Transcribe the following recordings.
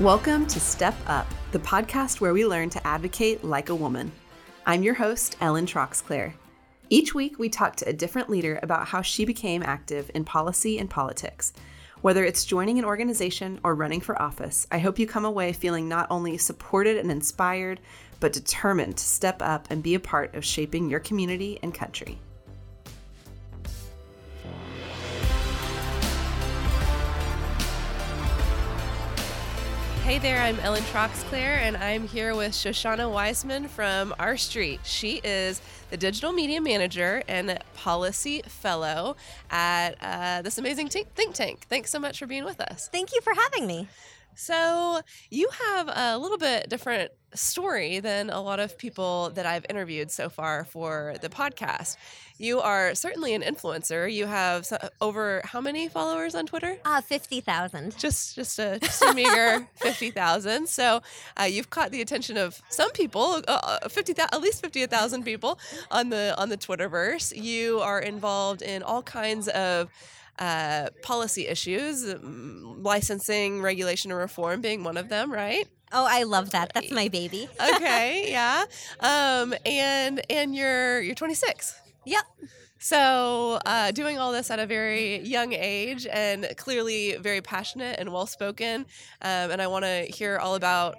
Welcome to Step Up, the podcast where we learn to advocate like a woman. I'm your host, Ellen Troxclair. Each week, we talk to a different leader about how she became active in policy and politics. Whether it's joining an organization or running for office, I hope you come away feeling not only supported and inspired, but determined to step up and be a part of shaping your community and country. Hey there, I'm Ellen Troxclair, and I'm here with Shoshana Weissmann from R Street. She is the digital media manager and policy fellow at uh, this amazing t- think tank. Thanks so much for being with us. Thank you for having me. So, you have a little bit different story than a lot of people that I've interviewed so far for the podcast. You are certainly an influencer. You have over how many followers on Twitter? Uh, 50,000. Just just a, just a meager 50,000. So, uh, you've caught the attention of some people, uh, uh 50 at least 50,000 people on the on the Twitterverse. You are involved in all kinds of uh, policy issues, licensing, regulation, and reform being one of them, right? Oh, I love that. That's my baby. okay, yeah. Um, and and you're you're 26. Yep. So, uh, doing all this at a very young age and clearly very passionate and well spoken. Um, and I want to hear all about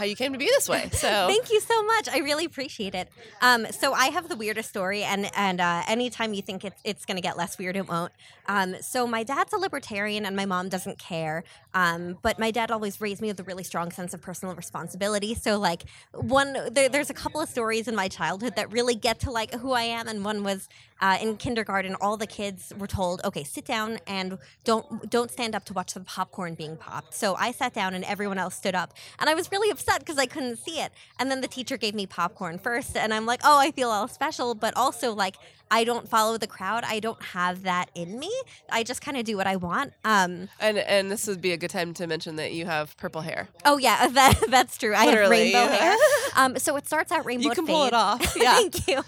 how you came to be this way. So thank you so much. I really appreciate it. Um, so I have the weirdest story, and and uh, anytime you think it's it's going to get less weird, it won't. Um, so my dad's a libertarian, and my mom doesn't care. Um, but my dad always raised me with a really strong sense of personal responsibility. So like one, there, there's a couple of stories in my childhood that really get to like who I am, and one was uh, in kindergarten. All the kids were told, "Okay, sit down and don't don't stand up to watch the popcorn being popped." So I sat down, and everyone else stood up, and I was really upset because I couldn't see it. And then the teacher gave me popcorn first, and I'm like, "Oh, I feel all special," but also like I don't follow the crowd. I don't have that in me. I just kind of do what I want. Um, and and this would be a good time to mention that you have purple hair. Oh yeah, that, that's true. Literally, I have rainbow yeah. hair. Um, so it starts out rainbow. You can pull it off. Yeah, thank you.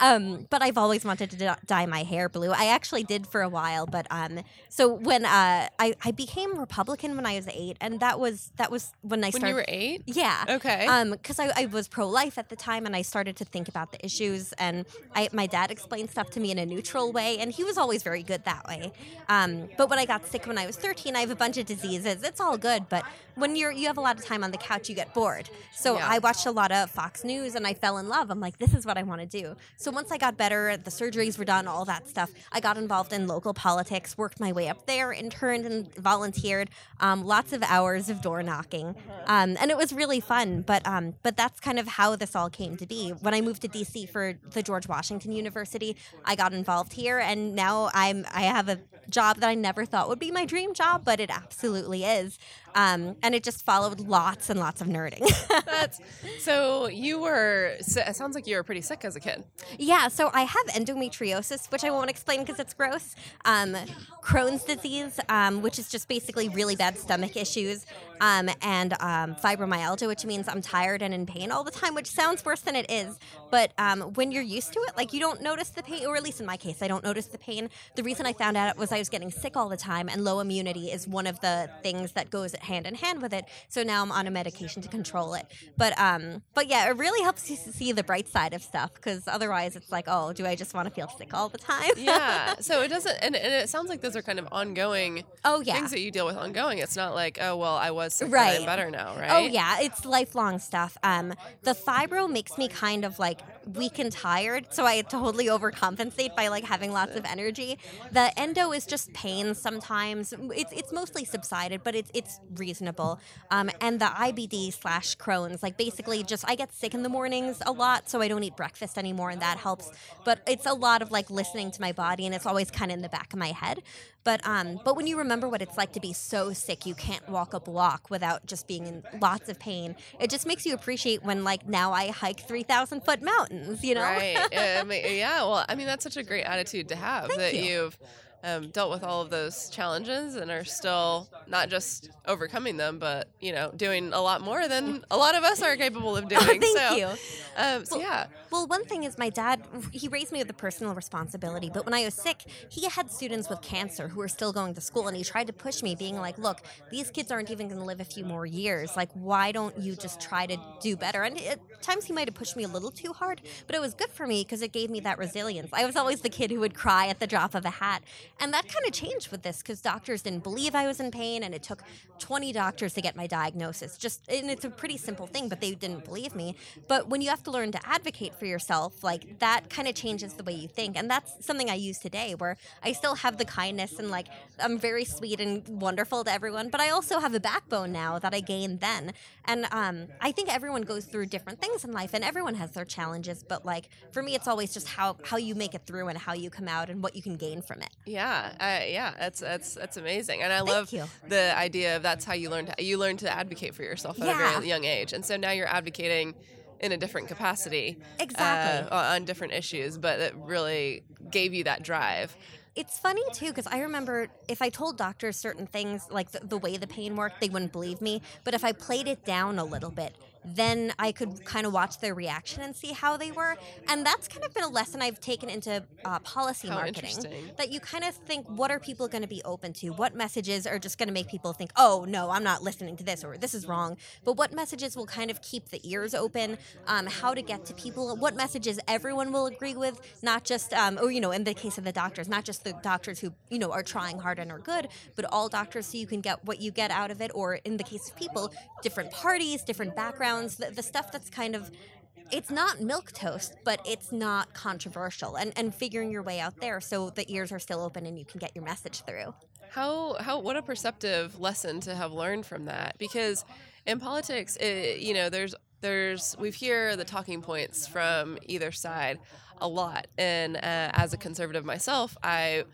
Um, but I've always wanted to dye my hair blue. I actually did for a while, but um, so when uh, I I became Republican when I was eight, and that was that was when I started. When you were eight. Yeah. Okay. Um, because I, I was pro life at the time, and I started to think about the issues, and I my dad explained stuff to me in a neutral way, and he was always very good that way. Um, but when I got sick when I was 13, I have a bunch of diseases. It's all good, but when you're you have a lot of time on the couch, you get bored. So yeah. I watched a lot of Fox News, and I fell in love. I'm like, this is what I want to do. So once I got better, the surgeries were done, all that stuff. I got involved in local politics, worked my way up there, interned and volunteered, um, lots of hours of door knocking, um, and it was really fun. But um, but that's kind of how this all came to be. When I moved to DC for the George Washington University, I got involved here, and now I'm I have a job that I never thought would be my dream job, but it absolutely is. Um, and it just followed lots and lots of nerding. That's so you were. So it sounds like you were pretty sick as a kid. Yeah, so I have endometriosis, which I won't explain because it's gross. Um, Crohn's disease, um, which is just basically really bad stomach issues, um, and um, fibromyalgia, which means I'm tired and in pain all the time, which sounds worse than it is. But um, when you're used to it, like you don't notice the pain, or at least in my case, I don't notice the pain. The reason I found out was I was getting sick all the time, and low immunity is one of the things that goes hand in hand with it. So now I'm on a medication to control it. But um, but yeah, it really helps you see the bright side of stuff because otherwise it's like, oh, do I just want to feel sick all the time? yeah. So it doesn't, and, and it sounds like those are kind of ongoing. Oh yeah. Things that you deal with ongoing. It's not like, oh well, I was sick, right. I'm better now, right? Oh yeah, it's lifelong stuff. Um, the fibro makes me kind of like weak and tired, so I totally overcompensate by like having lots of energy. The endo is just pain sometimes. It's it's mostly subsided, but it's it's reasonable. Um, and the IBD slash Crohn's, like basically just I get sick in the mornings a lot, so I don't eat breakfast anymore, and that helps. But it's a lot of like listening to my body, and it's always kind of in the back of my head. But um, but when you remember what it's like to be so sick you can't walk a block without just being in lots of pain, it just makes you appreciate when like now I hike three thousand foot mountains. You know, right? yeah, well, I mean that's such a great attitude to have Thank that you. you've um, dealt with all of those challenges and are still not just overcoming them, but you know, doing a lot more than a lot of us are capable of doing. Oh, thank so, you. Um, so Well- yeah, Well, one thing is my dad, he raised me with a personal responsibility, but when I was sick, he had students with cancer who were still going to school, and he tried to push me, being like, look, these kids aren't even going to live a few more years. Like, why don't you just try to do better? And at times he might have pushed me a little too hard, but it was good for me because it gave me that resilience. I was always the kid who would cry at the drop of a hat. And that kind of changed with this because doctors didn't believe I was in pain, and it took 20 doctors to get my diagnosis. Just, and it's a pretty simple thing, but they didn't believe me. But when you have to learn to advocate for yourself, like that kind of changes the way you think. And that's something I use today where I still have the kindness and like I'm very sweet and wonderful to everyone, but I also have a backbone now that I gained then. And um, I think everyone goes through different things in life and everyone has their challenges. But like for me, it's always just how, how you make it through and how you come out and what you can gain from it. yeah, uh, yeah. That's that's that's amazing, and I love you. the idea of that's how you learn to you learn to advocate for yourself at a very young age, and so now you're advocating in a different capacity, Exactly. uh, on different issues, but it really gave you that drive. It's funny too because I remember if I told doctors certain things, like the, the way the pain worked, they wouldn't believe me. But if I played it down a little bit, then I could kind of watch their reaction and see how they were. And that's kind of been a lesson I've taken into uh, policy How marketing. That you kind of think, what are people going to be open to? What messages are just going to make people think, oh no, I'm not listening to this or this is wrong. But what messages will kind of keep the ears open? Um, how to get to people? What messages everyone will agree with? Not just, um, or you know, in the case of the doctors, not just the doctors who you know are trying hard and are good, but all doctors, so you can get what you get out of it. Or in the case of people, different parties, different backgrounds, the, the stuff that's kind of it's not milk toast, but it's not controversial, and and figuring your way out there so the ears are still open and you can get your message through. How how what a perceptive lesson to have learned from that because in politics, it, you know, there's there's we hear the talking points from either side a lot, and uh, as a conservative myself, I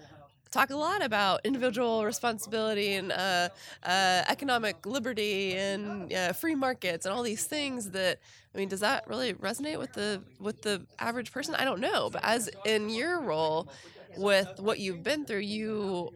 talk a lot about individual responsibility and uh, uh, economic liberty and uh, free markets and all these things that I mean, does that really resonate with the with the average person? I don't know, but as in your role with what you've been through, you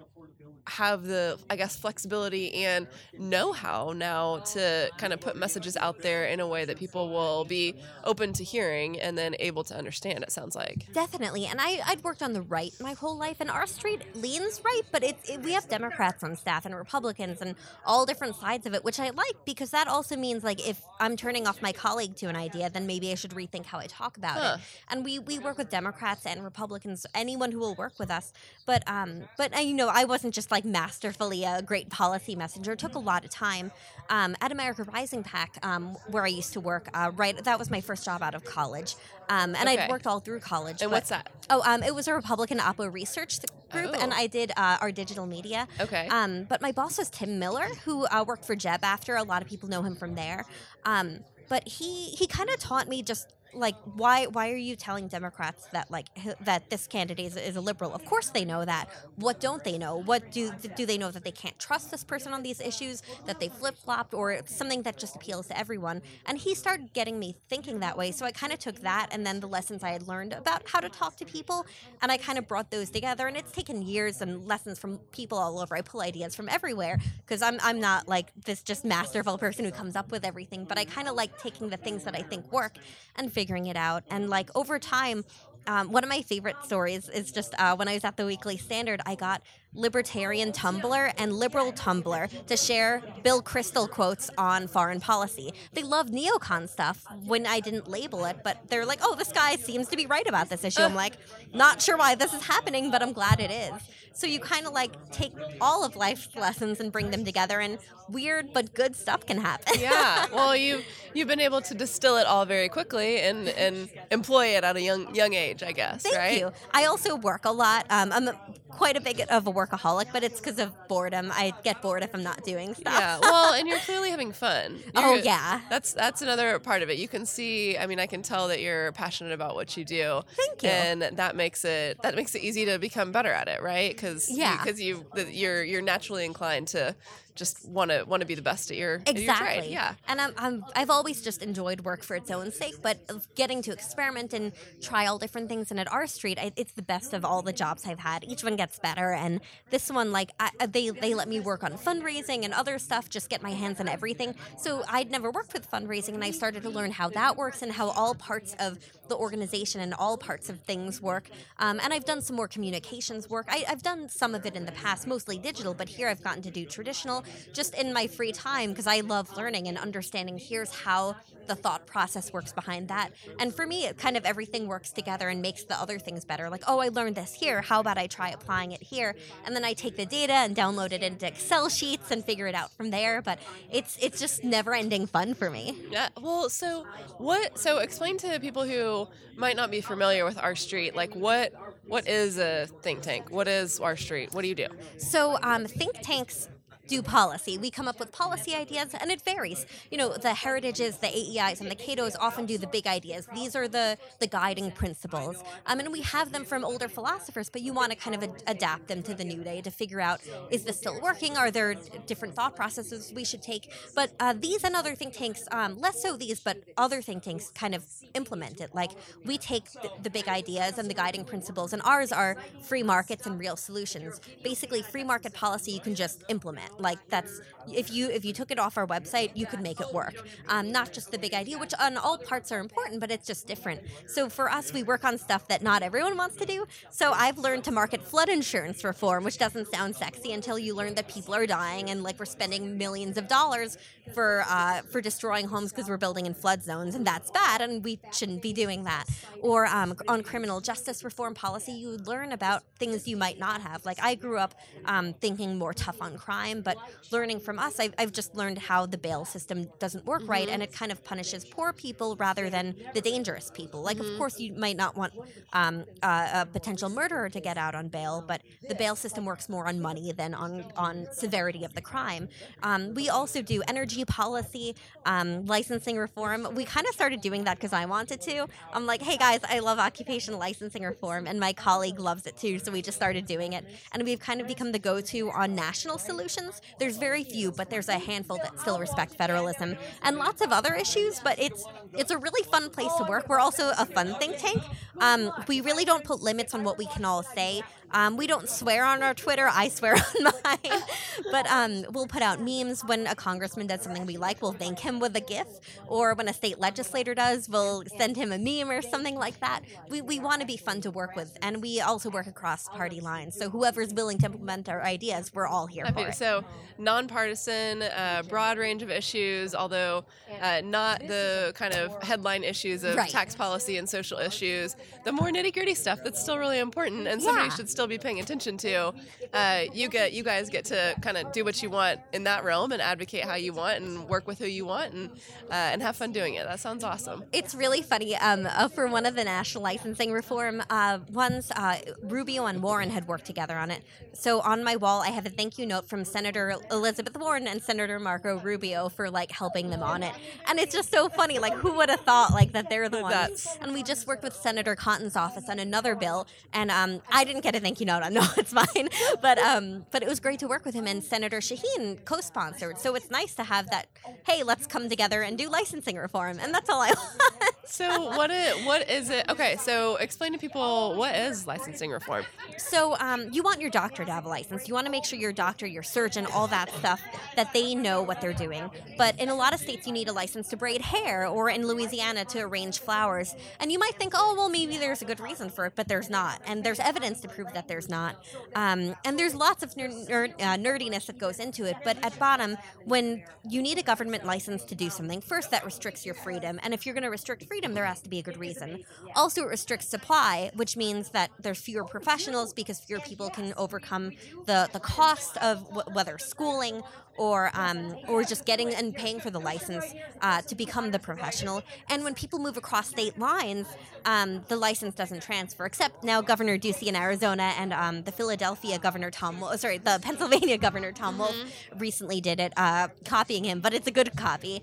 have the I guess flexibility and know-how now to kind of put messages out there in a way that people will be open to hearing and then able to understand. It sounds like. Definitely, and I I'd worked on the right my whole life, and R Street leans right, but it, it we have Democrats on staff and Republicans and all different sides of it, which I like because that also means like if I'm turning off my colleague to an idea, then maybe I should rethink how I talk about Huh. it. And we we work with Democrats and Republicans, anyone who will work with us. But um, but uh, you know, I wasn't just like masterfully a great policy messenger. Took a lot of time. Um, at America Rising PAC, um, where I used to work, uh, right, that was my first job out of college, um, and Okay. I'd worked all through college. And but- what's that? Oh, um, it was a Republican Oppo research group, and Oh. I did uh, our digital media. Okay. Um, but my boss was Tim Miller, who uh, worked for Jeb after. A lot of people know him from there. Um, but he he kind of taught me just like oh. why why are you telling Democrats that like that this candidate is, is a liberal? Of course they know that. What don't they know? What do do they know that they can't trust this person on these issues? That they flip flopped or something that just appeals to everyone? And he started getting me thinking that way. So I kind of took that and then the lessons I had learned about how to talk to people, and I kind of brought those together. And it's taken years and lessons from people all over. I pull ideas from everywhere because I'm I'm not like this just masterful person who comes up with everything, but I kind of like taking the things that I think work and figuring it out. And like over time, um, one of my favorite stories is just uh, when I was at the Weekly Standard, I got libertarian Tumblr and liberal Tumblr to share Bill Kristol quotes on foreign policy. They love neocon stuff when I didn't label it, but they're like, oh, this guy seems to be right about this issue. I'm like, not sure why this is happening, but I'm glad it is. So you kind of like take all of life's lessons and bring them together, and weird but good stuff can happen. yeah. Well, you you've been able to distill it all very quickly and and employ it at a young young age, I guess. Thank right? you. I also work a lot. Um, I'm quite a big of a workaholic, but it's because of boredom. I get bored if I'm not doing stuff. Yeah. Well, and you're clearly having fun. Oh, You're- yeah. That's that's another part of it. You can see. I mean, I can tell that you're passionate about what you do. Thank you. And that makes it that makes it easy to become better at it, right? Because Yeah. because you, you're you're naturally inclined to just want to want to be the best at your at your Exactly. trade. Yeah. And I'm, I'm, I've always just enjoyed work for its own sake, but getting to experiment and try all different things. And at R Street, I, it's the best of all the jobs I've had. Each one gets better. And this one, like, I, I- they, they let me work on fundraising and other stuff, just get my hands on everything. So I'd never worked with fundraising, and I started to learn how that works and how all parts of the organization and all parts of things work. Um, and I've done some more communications work. I, I've done some of it in the past, mostly digital, but here I've gotten to do traditional just in my free time because I love learning and understanding here's how the thought process works behind that. And for me, it kind of everything works together and makes the other things better. Like, oh, I learned this here. How about I try applying it here? And then I take the data and download it into Excel sheets and figure it out from there. But it's it's just never ending fun for me. Yeah. Well, so what? So explain to people who might not be familiar with R Street, like what what is a think tank? What is R Street? What do you do? So, um, think tanks do policy. We come up with policy ideas, and it varies. You know, the heritages, the AEIs, and the Catos often do the big ideas. These are the the guiding principles, um, and we have them from older philosophers. But you want to kind of ad- adapt them to the new day to figure out is this still working? Are there different thought processes we should take? But uh, these and other think tanks, um, less so these, but other think tanks kind of implement it. Like we take the big ideas and the guiding principles, and ours are free markets and real solutions. Basically, free market policy you can just implement. Like that's if you if you took it off our website, you could make it work. Um, not just the big idea, which on all parts are important, but it's just different. So for us, we work on stuff that not everyone wants to do. So I've learned to market flood insurance reform, which doesn't sound sexy until you learn that people are dying and like we're spending millions of dollars for uh, for destroying homes because we're building in flood zones, and that's bad, and we shouldn't be doing that. Or um, on criminal justice reform policy, you learn about things you might not have. Like I grew up um, thinking more tough on crime, but learning from us, I've, I've just learned how the bail system doesn't work right, and it kind of punishes poor people rather than the dangerous people. Like, of course, you might not want um, uh, a potential murderer to get out on bail, but the bail system works more on money than on on severity of the crime. Um, we also do energy policy, um, licensing reform. We kind of started doing that because I wanted to. I'm like, hey guys, I love occupation licensing reform, and my colleague loves it too. So we just started doing it, and we've kind of become the go-to on national solutions. There's very few, but there's a handful that still respect federalism, and lots of other issues. But it's it's a really fun place to work. We're also a fun think tank. Um, we really don't put limits on what we can all say. Um, we don't swear on our Twitter. I swear on mine. but um, we'll put out memes when a congressman does something we like. We'll thank him with a GIF. Or when a state legislator does, we'll send him a meme or something like that. We, we want to be fun to work with. And we also work across party lines. So whoever's willing to implement our ideas, we're all here for it. So nonpartisan, uh, broad range of issues, although uh, not the kind of headline issues of Right. tax policy and social issues. The more nitty gritty stuff that's still really important and somebody Yeah. should still be paying attention to. Uh, you get you guys get to kind of do what you want in that realm and advocate how you want and work with who you want and uh, and have fun doing it. That sounds awesome. It's really funny. Um, uh, for one of the national licensing reform uh, ones, uh, Rubio and Warren had worked together on it. So on my wall, I have a thank you note from Senator Elizabeth Warren and Senator Marco Rubio for like helping them on it. And it's just so funny. Like, who would have thought like that they're the ones? That's- And we just worked with Senator Cotton's office on another bill, and um, I didn't get a thank you note. No, it's fine. But um, but it was great to work with him, and Senator Shaheen co-sponsored. So it's nice to have that. Hey, let's come together and do licensing reform, and that's all I want. So what it what is it? Okay, so explain to people what is licensing reform. So um, you want your doctor to have a license. You want to make sure your doctor, your surgeon, all that stuff, that they know what they're doing. But in a lot of states, you need a license to braid hair, or in Louisiana to arrange flowers. And you might think, oh, well, maybe there's a good reason for it, but there's not. And there's evidence to prove that there's not. Um, and there's lots of ner- ner- uh, nerdiness that goes into it. But at bottom, when you need a government license to do something, first that restricts your freedom. And if you're going to restrict freedom, there has to be a good reason. Also, it restricts supply, which means that there's fewer professionals because fewer people can overcome the, the cost of w- whether schooling or um, or just getting and paying for the license uh, to become the professional. And when people move across state lines, um, the license doesn't transfer. Except now, Governor Ducey in Arizona and um, the Philadelphia Governor Tom, Wolf, sorry, the Pennsylvania Governor Tom Wolf recently did it, uh, copying him. But it's a good copy.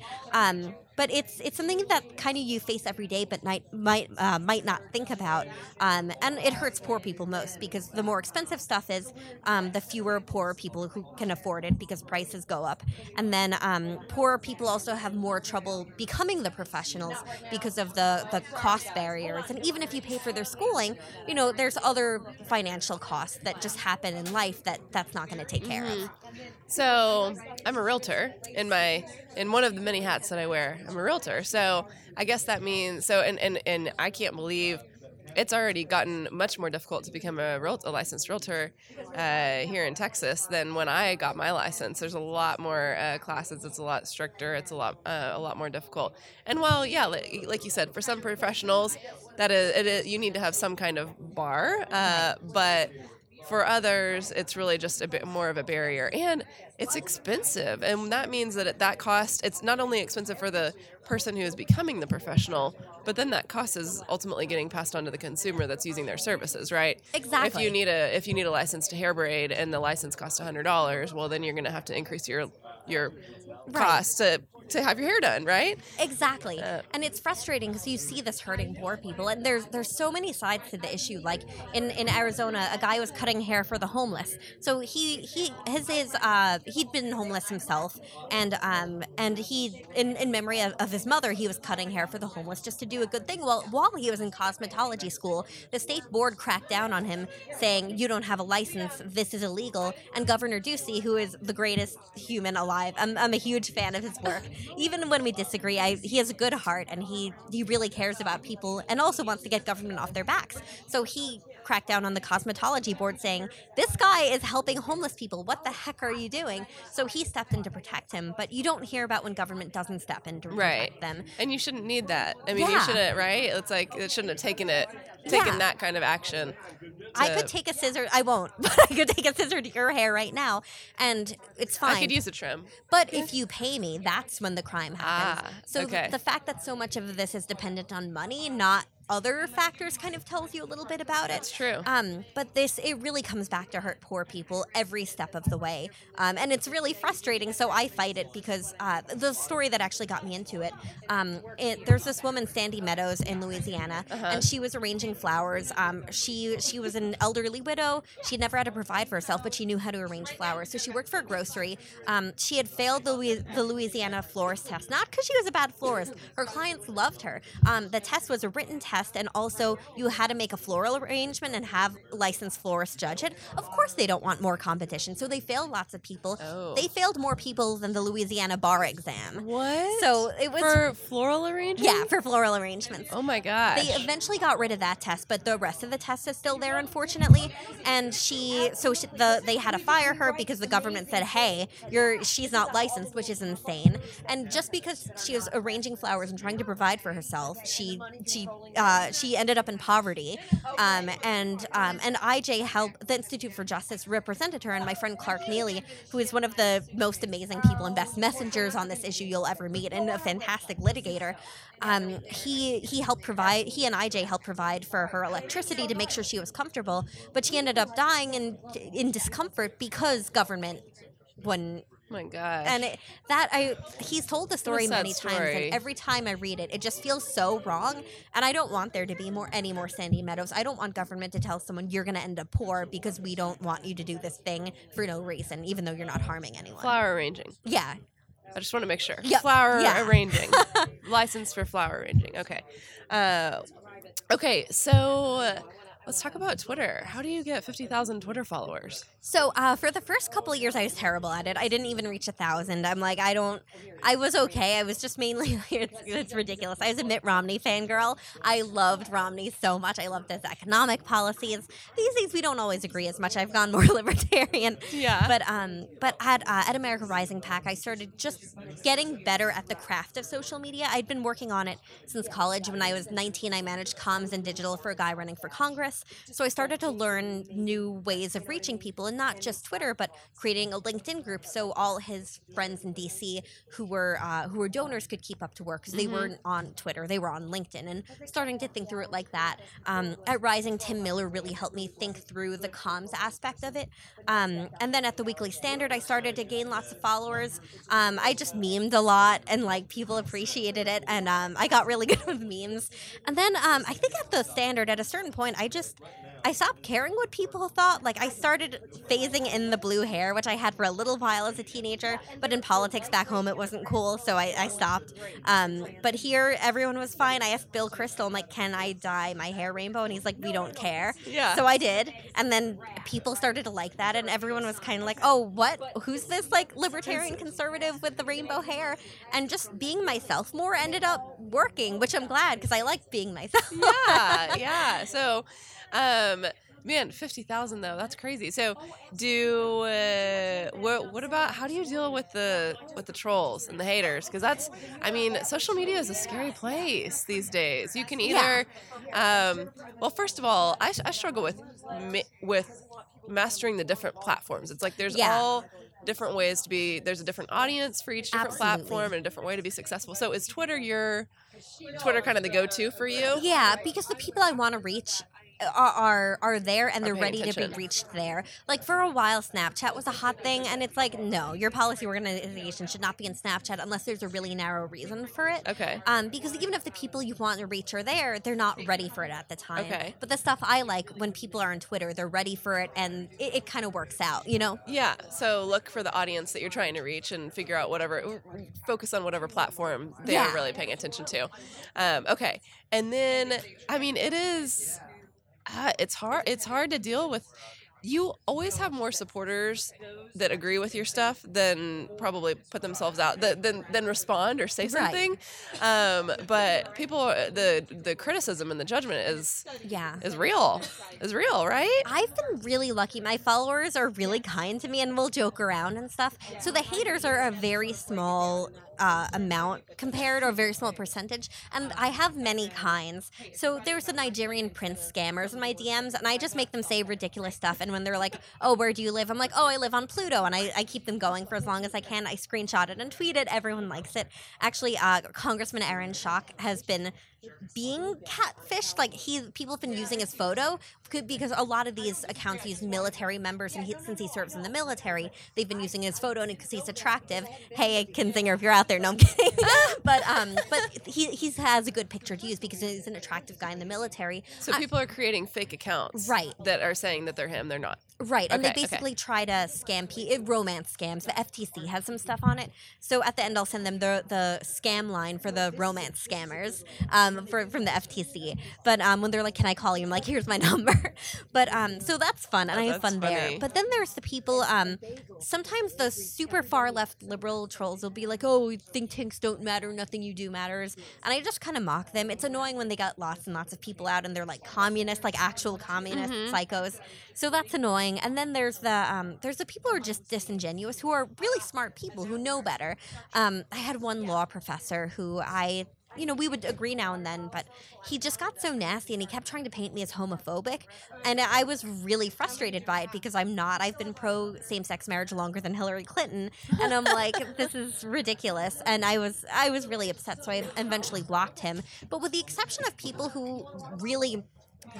But it's it's something that kind of you face every day, but might might uh, might not think about, um, and it hurts poor people most because the more expensive stuff is, um, the fewer poor people who can afford it because prices go up, and then um, poorer people also have more trouble becoming the professionals because of the the cost barriers, and even if you pay for their schooling, you know, there's other financial costs that just happen in life that that's not going to take care of. So I'm a realtor in my in one of the many hats that I wear. I'm a realtor. So I guess that means so and and, and I can't believe it's already gotten much more difficult to become a, real, a licensed realtor uh, here in Texas than when I got my license. There's a lot more uh, classes. It's a lot stricter. It's a lot uh, a lot more difficult. And while yeah, like, like you said, for some professionals, that is, you need to have some kind of bar, uh, but for others, it's really just a bit more of a barrier, and it's expensive, and that means that at that cost, it's not only expensive for the person who is becoming the professional, but then that cost is ultimately getting passed on to the consumer that's using their services, right? Exactly. If you need a if you need a license to hair braid and the license costs hundred dollars, well, then you're going to have to increase your your Right. cost to to have your hair done, right? Exactly. Uh, and it's frustrating because you see this hurting poor people. And there's there's so many sides to the issue. Like in, in Arizona, a guy was cutting hair for the homeless. So he he his his uh he'd been homeless himself and um and he in, in memory of, of his mother, he was cutting hair for the homeless just to do a good thing. Well while he was in cosmetology school, the state board cracked down on him saying, You don't have a license, this is illegal. And Governor Ducey, who is the greatest human alive, I'm, I'm a huge fan of his work. Even when we disagree, I, he has a good heart and he, he really cares about people and also wants to get government off their backs. So he down on the cosmetology board saying, This guy is helping homeless people. What the heck are you doing? So he stepped in to protect him. But you don't hear about when government doesn't step in to Right. protect them. And you shouldn't need that. I mean, you shouldn't, right? It's like it shouldn't have taken it, taken Yeah. that kind of action. I could take a scissor. I won't, but I could take a scissor to your hair right now, and it's fine. I could use a trim. But if you pay me, that's when the crime happens. Ah, so okay. the fact that so much of this is dependent on money, not other factors, kind of tells you a little bit about it. That's true. Um, but this it really comes back to hurt poor people every step of the way, um, and it's really frustrating. So I fight it because uh, the story that actually got me into it, um, it there's this woman Sandy Meadows in Louisiana, Uh-huh. and she was arranging flowers. Um, she she was an elderly widow. She never had to provide for herself, but she knew how to arrange flowers. So she worked for a grocery. Um, she had failed the, the Louisiana florist test, not because she was a bad florist. Her clients loved her. Um, the test was a written test, and also you had to make a floral arrangement and have licensed florists judge it. Of course, they don't want more competition, so they failed lots of people. Oh. They failed more people than the Louisiana bar exam. What? So it was for floral arrangements? yeah for floral arrangements. Oh my gosh. They eventually got rid of that test, but the rest of the test is still there, unfortunately. And she, so she, the they had to fire her because the government said, "Hey, you're she's not licensed," which is insane. And just because she was arranging flowers and trying to provide for herself, she she uh, she ended up in poverty. Um, and um, and IJ helped the Institute for Justice represented her, and my friend Clark Neily, who is one of the most amazing people and best messengers on this issue you'll ever meet, and a fantastic litigator. Um, he he helped provide he and IJ helped provide for her electricity to make sure she was comfortable, but she ended up dying in in discomfort because government wouldn't my gosh. and it, that I he's told the story many times, and every time I read it, it just feels so wrong. And I don't want there to be more any more Sandy Meadows. I don't want government to tell someone you're going to end up poor because we don't want you to do this thing for no reason, even though you're not harming anyone. flower arranging. Yeah, I just want to make sure. Yep, Flower yeah. arranging. License for flower arranging. Okay. Uh, okay. So let's talk about Twitter. How do you get fifty thousand Twitter followers? So uh, for the first couple of years, I was terrible at it. I didn't even reach a thousand. I'm like, I don't. I was okay. I was just mainly. It's, it's ridiculous. I was a Mitt Romney fangirl. I loved Romney so much. I loved his economic policies. These days, we don't always agree as much. I've gone more libertarian. Yeah. But um, but at uh, at America Rising PAC, I started just getting better at the craft of social media. I'd been working on it since college. When I was 19, I managed comms and digital for a guy running for Congress. So I started to learn new ways of reaching people, and not just Twitter, but creating a LinkedIn group so all his friends in DC who were uh, who were donors could keep up to work because they Mhm. weren't on Twitter, they were on LinkedIn, and starting to think through it like that. Um, at Rising, Tim Miller really helped me think through the comms aspect of it. Um, and then at the Weekly Standard, I started to gain lots of followers. Um, I just memed a lot, and like people appreciated it, and um, I got really good with memes. And then um, I think at the Standard, at a certain point, I just just I stopped caring what people thought. Like I started phasing in the blue hair, which I had for a little while as a teenager, but in politics back home it wasn't cool, so I, I stopped. Um, but here everyone was fine. I asked Bill Kristol, I'm like, can I dye my hair rainbow? And he's like, we don't care. Yeah. So I did, and then people started to like that, and everyone was kind of like, "Oh, what? Who's this like libertarian conservative with the rainbow hair?" And just being myself more ended up working, which I'm glad because I like being myself. yeah, yeah. So, um, man, fifty thousand though. That's crazy. So, do uh, what? What about how do you deal with the with the trolls and the haters? Because that's, I mean, social media is a scary place these days. You can either, um, well, first of all, I, I struggle with with mastering the different platforms. It's like there's Yeah. all different ways to be. There's a different audience for each different Absolutely. platform and a different way to be successful. So, is Twitter your Twitter kind of the go-to for you? Yeah, because the people I want to reach are, are there and they're ready to be reached there. Like for a while, Snapchat was a hot thing, and it's like, no, your policy organization should not be in Snapchat unless there's a really narrow reason for it. Okay. Um, because even if the people you want to reach are there, they're not ready for it at the time. Okay. But the stuff I like, when people are on Twitter, they're ready for it, and it, it kind of works out, you know? Yeah. So look for the audience that you're trying to reach and figure out whatever, focus on whatever platform they Yeah. are really paying attention to. Um, okay. And then, I mean, it is, uh, it's hard. It's hard to deal with. You always have more supporters that agree with your stuff than probably put themselves out, than than, respond or say Right. something. Um, but people, the the criticism and the judgment is Yeah. is real, is real, right? I've been really lucky. My followers are really kind to me and will joke around and stuff. So the haters are a very small uh, amount compared or a very small percentage. And I have many kinds. So there's the Nigerian prince scammers in my DMs, and I just make them say ridiculous stuff. And when they're like, oh, where do you live? I'm like, oh, I live on Pluto. And I, I keep them going for as long as I can. I screenshot it and tweet it. Everyone likes it. Actually, uh, Congressman Aaron Schock has been being catfished. Like he, people have been using his photo could- because a lot of these accounts use military members, and he, since he serves in the military, they've been using his photo and because he's attractive. Hey, Kinzinger, if you're out there, no, I'm kidding. but um, but he he has a good picture to use because he's an attractive guy in the military. So people are creating fake accounts, Right. That are saying that they're him, they're not. Right, and Okay, they okay. basically try to scam pe- romance scams. The FTC has some stuff on it, so at the end I'll send them the the scam line for the romance scammers um, for, from the FTC. But um, when they're like, "Can I call you?" I'm like, "Here's my number." but um, so that's fun, and I have fun funny. there. But then there's the people. Um, sometimes the super far left liberal trolls will be like, "Oh, think tanks don't matter. Nothing you do matters," and I just kind of mock them. It's annoying when they got lots and lots of people out, and they're like communists, like actual communist Mm-hmm. psychos. So that's annoying. And then there's the um, there's the people who are just disingenuous, who are really smart people who know better. Um, I had one law professor who I. You know, we would agree now and then, but he just got so nasty and he kept trying to paint me as homophobic. And I was really frustrated by it because I'm not. I've been pro same sex marriage longer than Hillary Clinton. And I'm like, this is ridiculous. And I was I was really upset, so I eventually blocked him. But with the exception of people who really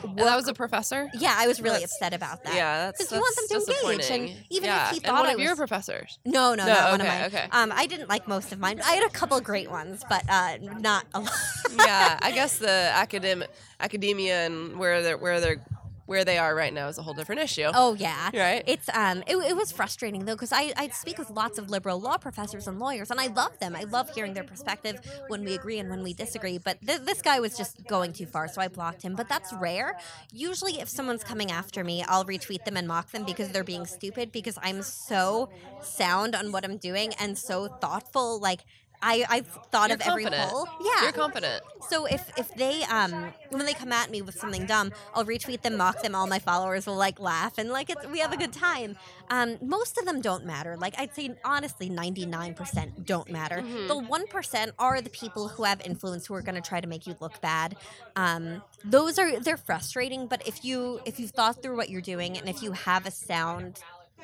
And that was a professor. yeah, I was really That's- upset about that. Yeah, that's because you want them that's to engage, and disappointing. even yeah. if he and thought one I of your was professors. no, no, No, not one of okay, mine. okay. Um, I didn't like most of mine. I had a couple great ones, but uh, not a lot. yeah, I guess the academic academia and where they're where they're where they are right now is a whole different issue. Oh yeah, Right. It's um, it, it was frustrating though because I I speak with lots of liberal law professors and lawyers, and I love them. I love hearing their perspective when we agree and when we disagree. But th- this guy was just going too far, so I blocked him. But that's rare. Usually, if someone's coming after me, I'll retweet them and mock them because they're being stupid. Because I'm so sound on what I'm doing and so thoughtful, like. I I've thought You're of every poll. Yeah. You're confident. So if if they um when they come at me with something dumb, I'll retweet them, mock them. All my followers will like laugh and like it's we have a good time. Um, most of them don't matter. Like I'd say honestly, ninety nine percent don't matter. Mhm. The one percent are the people who have influence who are going to try to make you look bad. Um, those are they're frustrating. But if you if you've thought through what you're doing and if you have a sound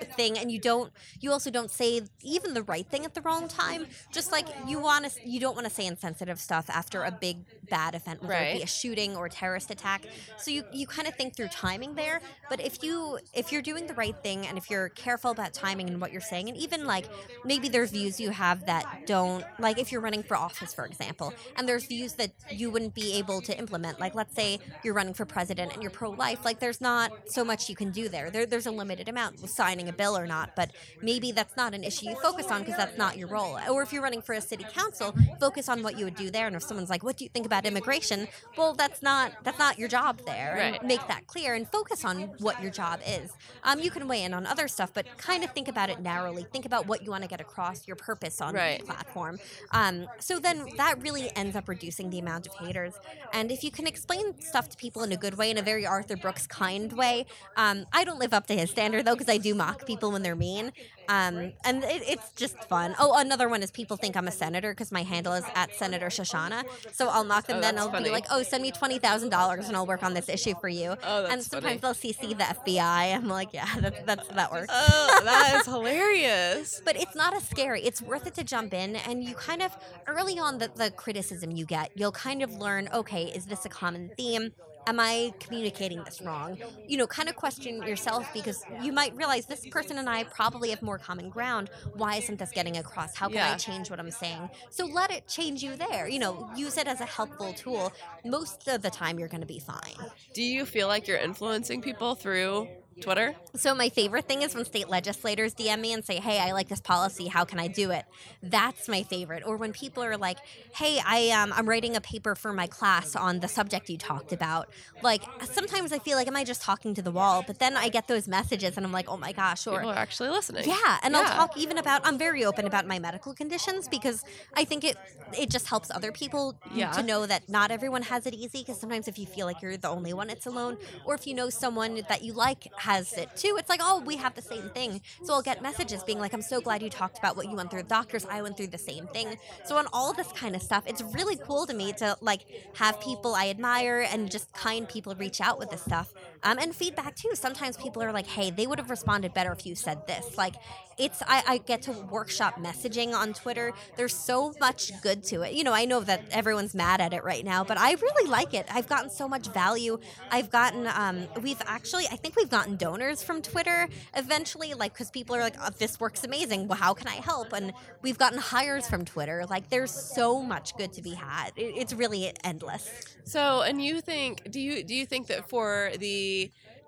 thing and you don't you also don't say even the right thing at the wrong time. Just like you want to you don't want to say insensitive stuff after a big bad event whether it be a shooting or a terrorist attack. So you you kind of think through timing there. But if you if you're doing the right thing and if you're careful about timing and what you're saying and even like maybe there's views you have that don't like if you're running for office for example and there's views that you wouldn't be able to implement like let's say you're running for president and you're pro-life like there's not so much you can do there, there there's a limited amount. With a bill or not but maybe that's not an issue you focus on because that's not your role. Or if you're running for a city council focus on what you would do there. And if someone's like what do you think about immigration? Well that's not that's not your job there. Right. make that clear and focus on what your job is. Um, you can weigh in on other stuff but kind of think about it narrowly. Think about what you want to get across your purpose on Right. the platform. Um, so then that really ends up reducing the amount of haters. And if you can explain stuff to people in a good way in a very arthur brooks kind way um, i don't live up to his standard though because i do mock people when they're mean um, and it, it's just fun oh another one is people think i'm a senator because my handle is at senator shoshana so i'll mock them Oh, then i'll funny. be like oh send me $20000 and i'll work on this issue for you Oh, that's and sometimes funny. they'll CC the FBI. I'm like, yeah, that's, that's that works. Oh, that is hilarious. But it's not as scary. It's worth it to jump in, and you kind of early on the, the criticism you get, you'll kind of learn. Okay, is this a common theme? Am I communicating this wrong? You know, kind of question yourself because you might realize this person and I probably have more common ground. Why isn't this getting across? How can I change what I'm saying? So let it change you there. You know, use it as a helpful tool. Most of the time, you're going to be fine. Do you feel like you're influencing people through Twitter? So my favorite thing is when state legislators DM me and say, "Hey, I like this policy. How can I do it?" That's my favorite. Or when people are like, "Hey, I um, I'm writing a paper for my class on the subject you talked about." Like sometimes I feel like, "Am I just talking to the wall?" But then I get those messages and I'm like, "Oh my gosh!" Or People are actually listening. yeah, and Yeah. I'll talk even about. I'm very open about my medical conditions because I think it it just helps other people Yeah. to know that not everyone has it easy. Because sometimes if you feel like you're the only one, it's alone, or if you know someone that you like has it too, it's like oh, we have the same thing. So I'll get messages being like, I'm so glad you talked about what you went through. Doctors, I went through the same thing. So on all this kind of stuff, it's really cool to me to like have people I admire and just kind people reach out with this stuff. Um, and feedback too. Sometimes people are like, hey, they would have responded better if you said this. Like, it's I, I get to workshop messaging on Twitter. There's so much good to it. You know, I know that everyone's mad at it right now, but I really like it. I've gotten so much value. I've gotten um, we've actually I think we've gotten donors from Twitter eventually, like because people are like, oh, this works amazing. Well, how can I help? And we've gotten hires from Twitter. Like, there's so much good to be had. It, it's really endless. So, and you think do you do you think that for the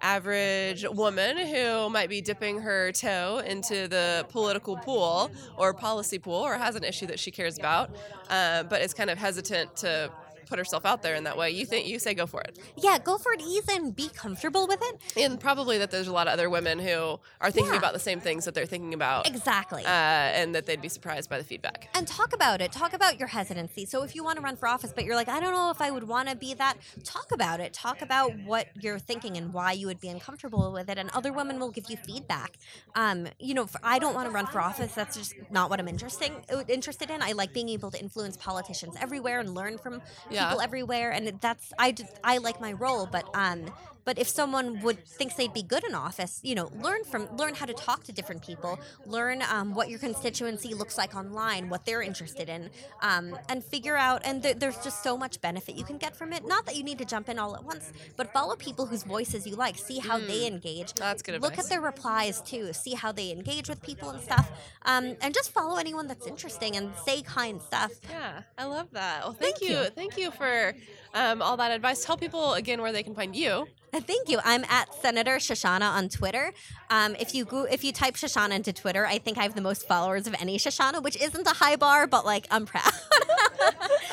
average woman who might be dipping her toe into the political pool or policy pool or has an issue that she cares about, uh, but is kind of hesitant to put herself out there in that way, you think you say go for it, Yeah, go for it, ease in, be comfortable with it. and probably that there's a lot of other women who are thinking Yeah. about the same things that they're thinking about, Exactly. uh, and that they'd be surprised by the feedback. and talk about it. Talk about your hesitancy. So if you want to run for office, but you're like, I don't know if I would want to be that, talk about it. Talk about what you're thinking and why you would be uncomfortable with it. And other women will give you feedback. Um, you know, for, I don't want to run for office. That's just not what I'm interesting interested in. I like being able to influence politicians everywhere and learn from Yeah. People everywhere. And that's I just, I like my role, but um. But if someone would thinks they'd be good in office, you know, learn from learn how to talk to different people, learn um, what your constituency looks like online, what they're interested in, um, and figure out. And th- there's just so much benefit you can get from it. Not that you need to jump in all at once, but follow people whose voices you like. See how they engage. That's good Look at their replies too. See how they engage with people and stuff. Um, and just follow anyone that's interesting and say kind stuff. Yeah, I love that. Well, thank, Thank you. you. Thank you for um, all that advice. Tell people again where they can find you. Uh, Thank you. I'm at Senator Shoshana on Twitter. Um, if you go, if you type Shoshana into Twitter, I think I have the most followers of any Shoshana, which isn't a high bar, but like I'm proud.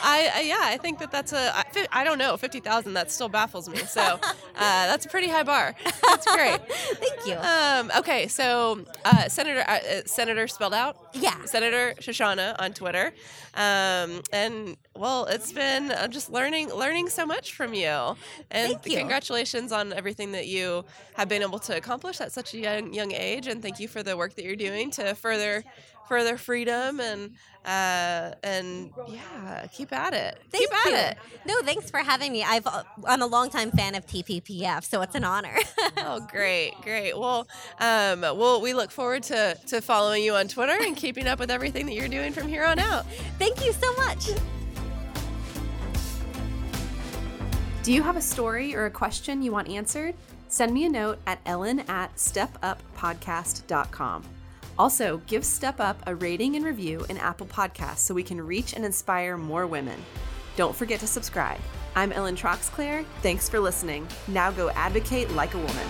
I, I yeah, I think that that's a I, don't know fifty thousand. That still baffles me. So uh, that's a pretty high bar. That's great. Thank you. Um, okay, so uh, Senator uh, uh, Senator spelled out. Yeah. Senator Shoshana on Twitter, um, and well, it's been uh, just learning learning so much from you. And Thank you. congratulations on everything that you have been able to accomplish at such a young young age, and thank you for the work that you're doing to further further freedom and uh, and yeah, keep at it. Thank keep you. at it. No, thanks for having me. I've uh, I'm a longtime fan of TPPF, so it's an honor. Oh, great, great. Well, um, well, we look forward to, to following you on Twitter and keeping up with everything that you're doing from here on out. Thank you so much. Do you have a story or a question you want answered? Send me a note at ellen at stepuppodcast.com. Also, give Step Up a rating and review in Apple Podcasts so we can reach and inspire more women. Don't forget to subscribe. I'm Ellen Troxclair. Thanks for listening. Now go advocate like a woman.